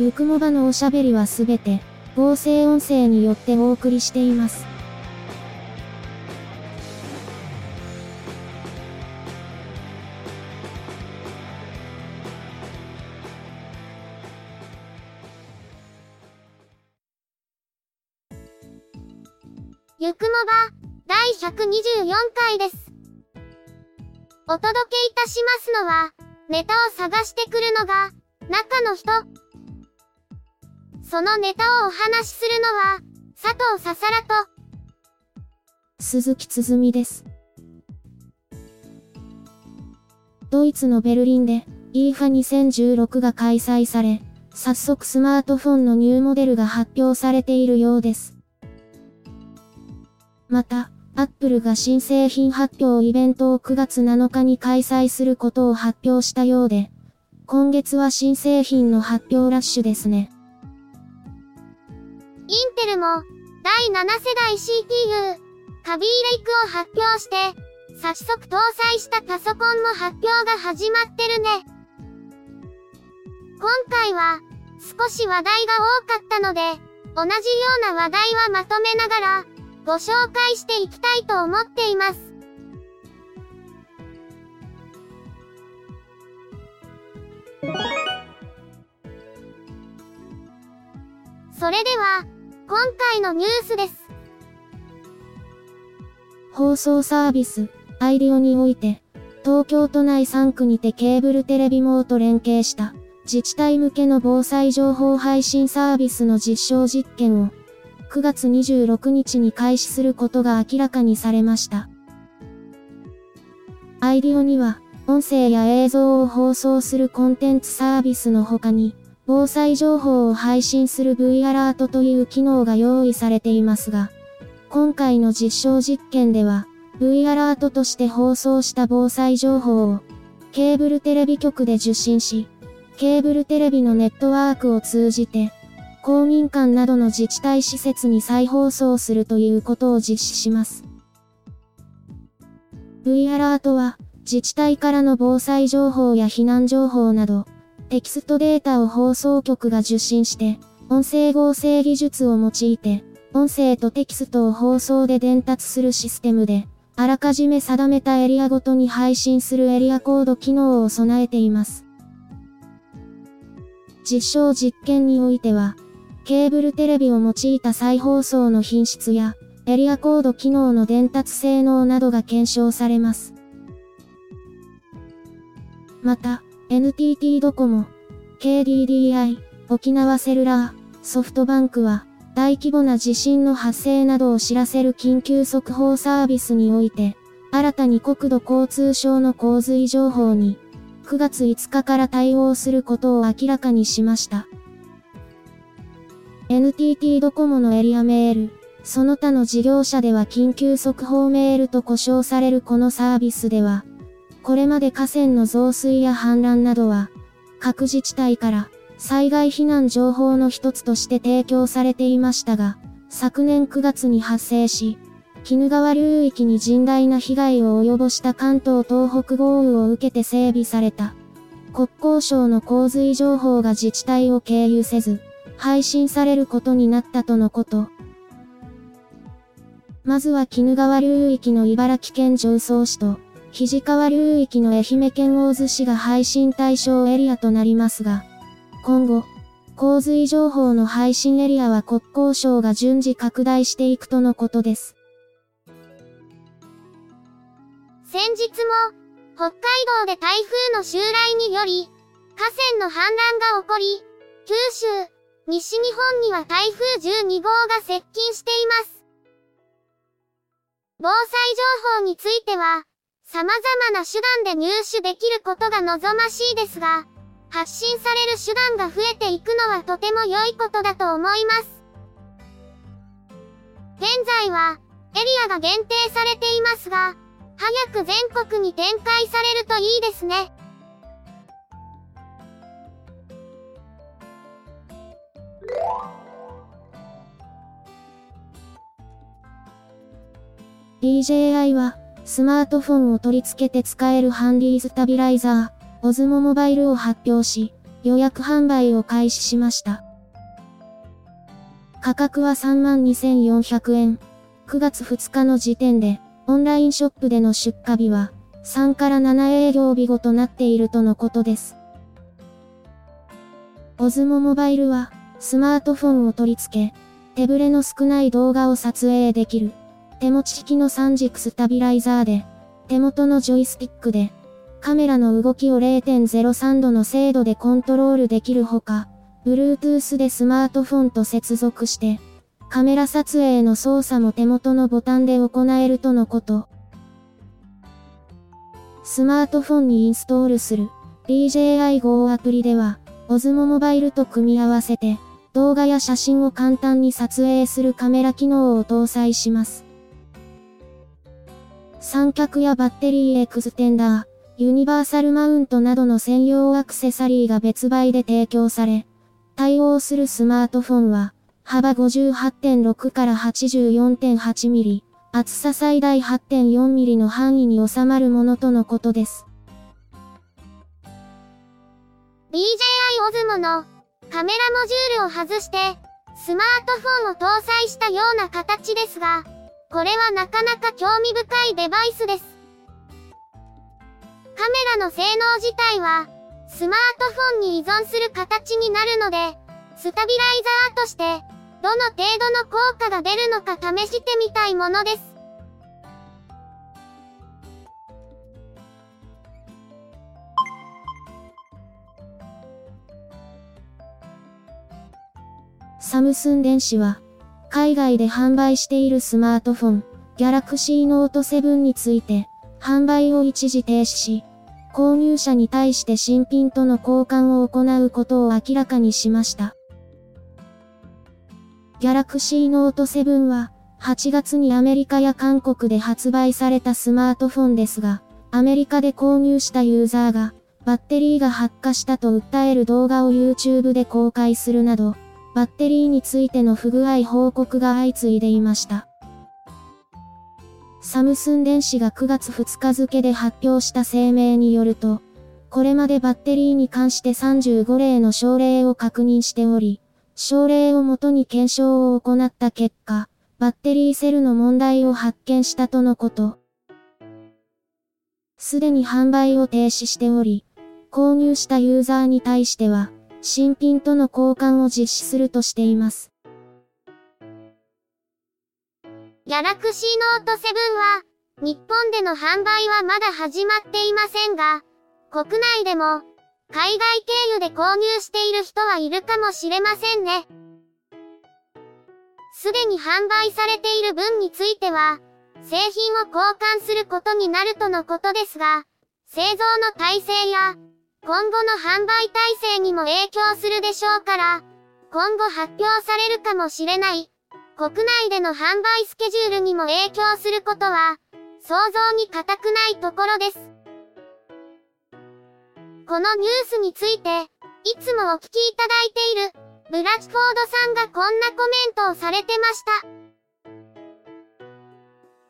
ゆくもばのおしゃべりはすべて、合成音声によってお送りしています。ゆくもば、第124回です。お届けいたしますのは、ネタを探してくるのが、中の人。そのネタをお話しするのは、佐藤ささらと、鈴木つづみです。ドイツのベルリンで、イーファ2016が開催され、早速スマートフォンのニューモデルが発表されているようです。また、アップルが新製品発表イベントを9月7日に開催することを発表したようで、今月は新製品の発表ラッシュですね。インテルも、第7世代 CPU、カビーレイクを発表して、早速搭載したパソコンも発表が始まってるね。今回は、少し話題が多かったので、同じような話題はまとめながら、ご紹介していきたいと思っています。それでは、今回のニュースです。放送サービス、アイリオにおいて、東京都内3区にてケーブルテレビ網と連携した自治体向けの防災情報配信サービスの実証実験を9月26日に開始することが明らかにされました。アイディオには、音声や映像を放送するコンテンツサービスの他に、防災情報を配信する V アラートという機能が用意されていますが、今回の実証実験では、V アラートとして放送した防災情報を、ケーブルテレビ局で受信し、ケーブルテレビのネットワークを通じて、公民館などの自治体施設に再放送するということを実施します。V アラートは、自治体からの防災情報や避難情報など、テキストデータを放送局が受信して、音声合成技術を用いて、音声とテキストを放送で伝達するシステムで、あらかじめ定めたエリアごとに配信するエリアコード機能を備えています。実証実験においては、ケーブルテレビを用いた再放送の品質や、エリアコード機能の伝達性能などが検証されます。また、NTT ドコモ、KDDI、沖縄セルラー、ソフトバンクは、大規模な地震の発生などを知らせる緊急速報サービスにおいて、新たに国土交通省の洪水情報に、9月5日から対応することを明らかにしました。NTT ドコモのエリアメール、その他の事業者では緊急速報メールと呼称されるこのサービスでは、これまで河川の増水や氾濫などは、各自治体から災害避難情報の一つとして提供されていましたが、昨年9月に発生し、鬼怒川流域に甚大な被害を及ぼした関東東北豪雨を受けて整備された。国交省の洪水情報が自治体を経由せず、配信されることになったとのこと。まずは鬼怒川流域の茨城県常総市と、肘川流域の愛媛県大洲市が配信対象エリアとなりますが、今後、洪水情報の配信エリアは国交省が順次拡大していくとのことです。先日も、北海道で台風の襲来により、河川の氾濫が起こり、九州、西日本には台風12号が接近しています。防災情報については、様々な手段で入手できることが望ましいですが、発信される手段が増えていくのはとても良いことだと思います。現在は、エリアが限定されていますが、早く全国に展開されるといいですね。DJI は、スマートフォンを取り付けて使えるハンディースタビライザー、オズモモバイルを発表し、予約販売を開始しました。価格は32,400円。9月2日の時点で、オンラインショップでの出荷日は、3から7営業日後となっているとのことです。オズモモバイルは、スマートフォンを取り付け、手ぶれの少ない動画を撮影できる。手持ち式の3軸スタビライザーで、手元のジョイスティックで、カメラの動きを0.03度の精度でコントロールできるほか、Bluetooth でスマートフォンと接続して、カメラ撮影の操作も手元のボタンで行えるとのこと。スマートフォンにインストールする DJI Go アプリでは、Osmo モバイルと組み合わせて、動画や写真を簡単に撮影するカメラ機能を搭載します。三脚やバッテリーエクステンダー、ユニバーサルマウントなどの専用アクセサリーが別売で提供され、対応するスマートフォンは、幅58.6から84.8ミリ、厚さ最大8.4ミリの範囲に収まるものとのことです。DJI Osmo のカメラモジュールを外して、スマートフォンを搭載したような形ですが、これはなかなか興味深いデバイスです。カメラの性能自体は、スマートフォンに依存する形になるので、スタビライザーとして、どの程度の効果が出るのか試してみたいものです。サムスン電子は、海外で販売しているスマートフォン、Galaxy Note 7について、販売を一時停止し、購入者に対して新品との交換を行うことを明らかにしました。Galaxy Note 7は、8月にアメリカや韓国で発売されたスマートフォンですが、アメリカで購入したユーザーが、バッテリーが発火したと訴える動画を YouTube で公開するなど、バッテリーについての不具合報告が相次いでいました。サムスン電子が9月2日付で発表した声明によると、これまでバッテリーに関して35例の症例を確認しており、症例をもとに検証を行った結果、バッテリーセルの問題を発見したとのこと。すでに販売を停止しており、購入したユーザーに対しては、新品との交換を実施するとしています。ギャラクシーノート7は、日本での販売はまだ始まっていませんが、国内でも、海外経由で購入している人はいるかもしれませんね。すでに販売されている分については、製品を交換することになるとのことですが、製造の体制や、今後の販売体制にも影響するでしょうから、今後発表されるかもしれない、国内での販売スケジュールにも影響することは、想像に難くないところです。このニュースについて、いつもお聞きいただいている、ブラッチフォードさんがこんなコメントをされてました。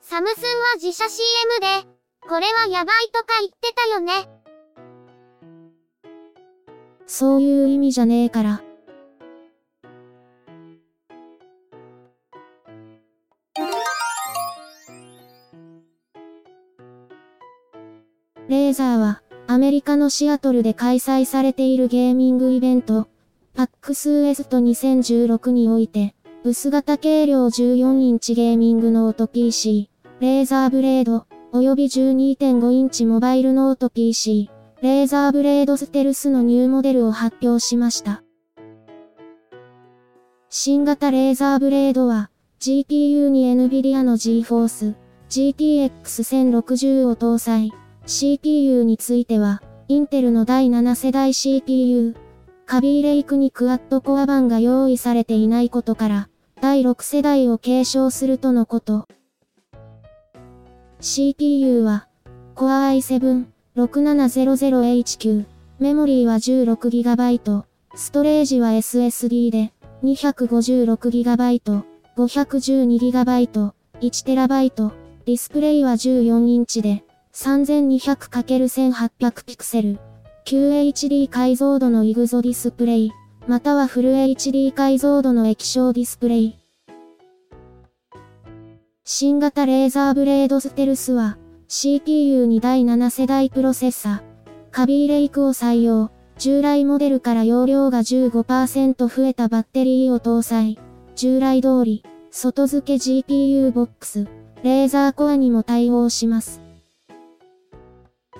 サムスンは自社 CM で、これはやばいとか言ってたよね。そういう意味じゃねえから。レーザーは、アメリカのシアトルで開催されているゲーミングイベント、パックスウエスト2016において、薄型軽量14インチゲーミングノート PC、レーザーブレード、及び12.5インチモバイルノート PC、レーザーブレードステルスのニューモデルを発表しました。新型レーザーブレードは、GPU に NVIDIA の GForce GTX 1060を搭載。CPU については、インテルの第7世代 CPU、カビーレイクにクワッドコア版が用意されていないことから、第6世代を継承するとのこと。CPU は、Core i7、6700HQ、メモリーは 16GB、ストレージは SSD で、256GB、512GB、1TB、ディスプレイは14インチで、3200×1800 ピクセル、QHD 解像度のイグゾディスプレイ、またはフル HD 解像度の液晶ディスプレイ。新型レーザーブレードステルスは、CPU に第7世代プロセッサ、カビーレイクを採用。従来モデルから容量が15%増えたバッテリーを搭載。従来通り、外付け GPU ボックス、レーザーコアにも対応します。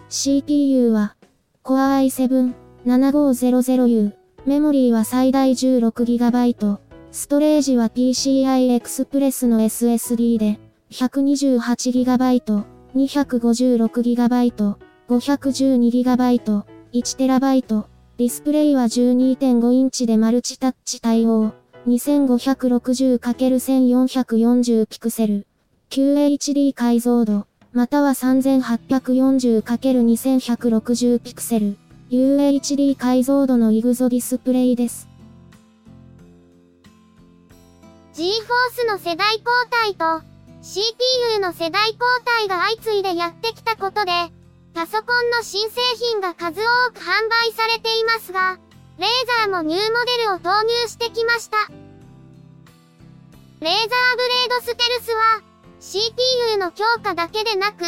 CPU は、Core i7、7500U、メモリーは最大 16GB、ストレージは PCI Express の SSD で、128GB、256GB、512GB、1TB、ディスプレイは12.5インチでマルチタッチ対応、2560×1440 ピクセル、QHD 解像度、または 3840×2160 ピクセル、UHD 解像度のイグゾディスプレイです。GForce の世代交代と CPU の世代交代が相次いでやってきたことで、パソコンの新製品が数多く販売されていますが、レーザーもニューモデルを投入してきました。レーザーブレードステルスは、CPU の強化だけでなく、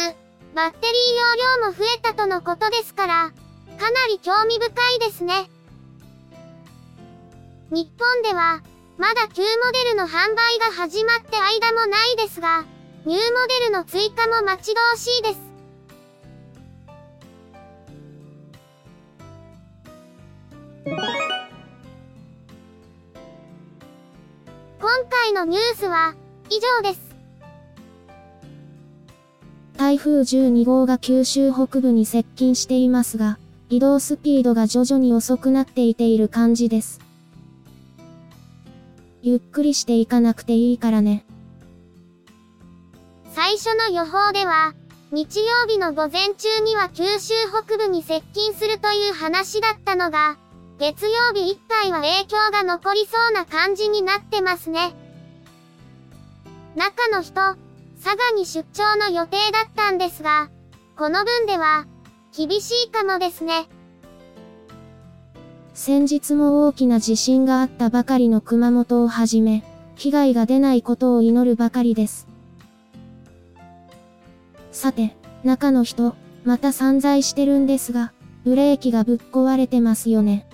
バッテリー容量も増えたとのことですから、かなり興味深いですね。日本では、まだ旧モデルの販売が始まって間もないですが、ニューモデルの追加も待ち遠しいです。今回のニュースは以上です。台風12号が九州北部に接近していますが、移動スピードが徐々に遅くなっていている感じです。ゆっくりしていかなくていいからね。最初の予報では、日曜日の午前中には九州北部に接近するという話だったのが、月曜日いっぱいは影響が残りそうな感じになってますね。中の人、佐賀に出張の予定だったんですが、この分では、厳しいかもですね。先日も大きな地震があったばかりの熊本をはじめ、被害が出ないことを祈るばかりです。さて、中の人、また散財してるんですが、ブレーキがぶっ壊れてますよね。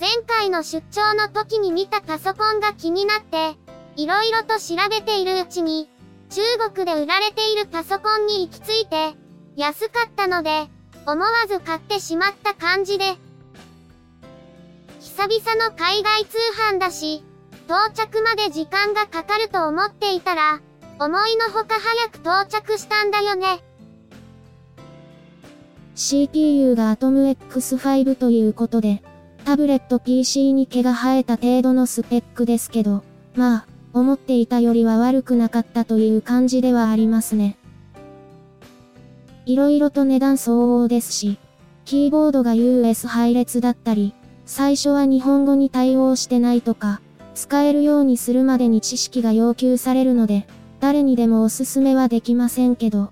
前回の出張の時に見たパソコンが気になって、いろいろと調べているうちに、中国で売られているパソコンに行き着いて、安かったので、思わず買ってしまった感じで。久々の海外通販だし、到着まで時間がかかると思っていたら、思いのほか早く到着したんだよね。CPU が Atom X5 ということで、タブレット PC に毛が生えた程度のスペックですけど、まあ、思っていたよりは悪くなかったという感じではありますね。色々と値段相応ですし、キーボードが US 配列だったり、最初は日本語に対応してないとか、使えるようにするまでに知識が要求されるので、誰にでもおすすめはできませんけど。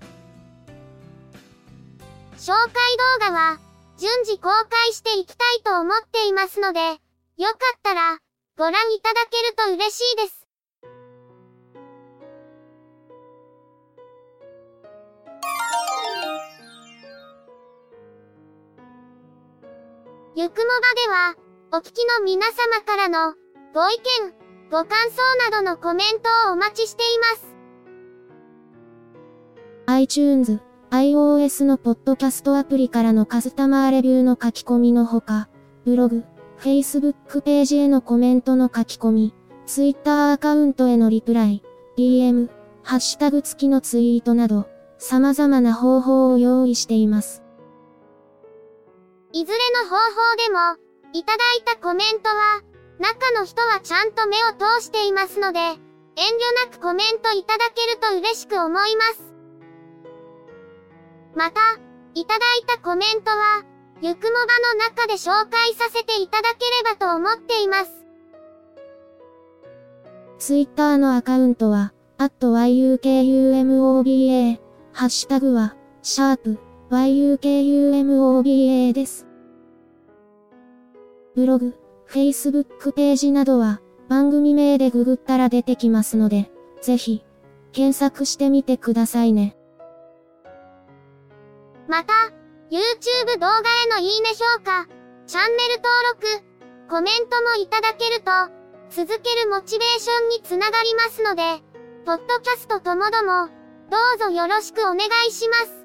紹介動画は、順次公開していきたいと思っていますので、よかったら、ご覧いただけると嬉しいです。ゆくもばでは、お聞きの皆様からの、ご意見、ご感想などのコメントをお待ちしています。iTunes、iOS のポッドキャストアプリからのカスタマーレビューの書き込みのほか、ブログ、Facebook ページへのコメントの書き込み、Twitter アカウントへのリプライ、DM、ハッシュタグ付きのツイートなど、様々な方法を用意しています。いずれの方法でも、いただいたコメントは、中の人はちゃんと目を通していますので、遠慮なくコメントいただけると嬉しく思います。また、いただいたコメントは、ゆくもばの中で紹介させていただければと思っています。ツイッターのアカウントは、at yukumoba、ハッシュタグは、シャープ yukumoba です。ブログ、Facebook ページなどは、番組名でググったら出てきますので、ぜひ、検索してみてくださいね。また、YouTube 動画へのいいね評価、チャンネル登録、コメントもいただけると、続けるモチベーションにつながりますので、ポッドキャストともども、どうぞよろしくお願いします。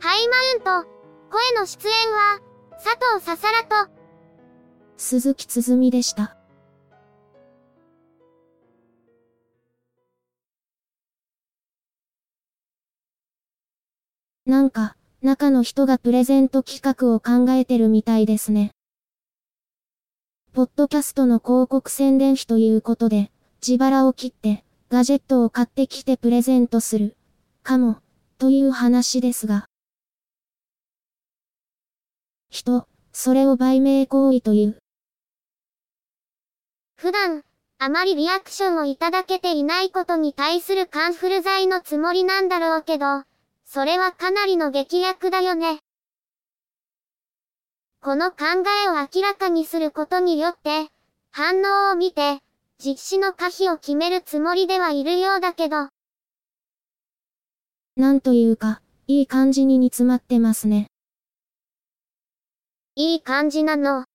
ハイマウント、声の出演は、佐藤ささらと、鈴木つづみでした。なんか、中の人がプレゼント企画を考えてるみたいですね。ポッドキャストの広告宣伝費ということで、自腹を切って、ガジェットを買ってきてプレゼントする。かも、という話ですが。人、それを売名行為という。普段、あまりリアクションをいただけていないことに対するカンフル剤のつもりなんだろうけど、それはかなりの劇薬だよね。この考えを明らかにすることによって、反応を見て、実施の可否を決めるつもりではいるようだけど。なんというか、いい感じに煮詰まってますね。いい感じなの。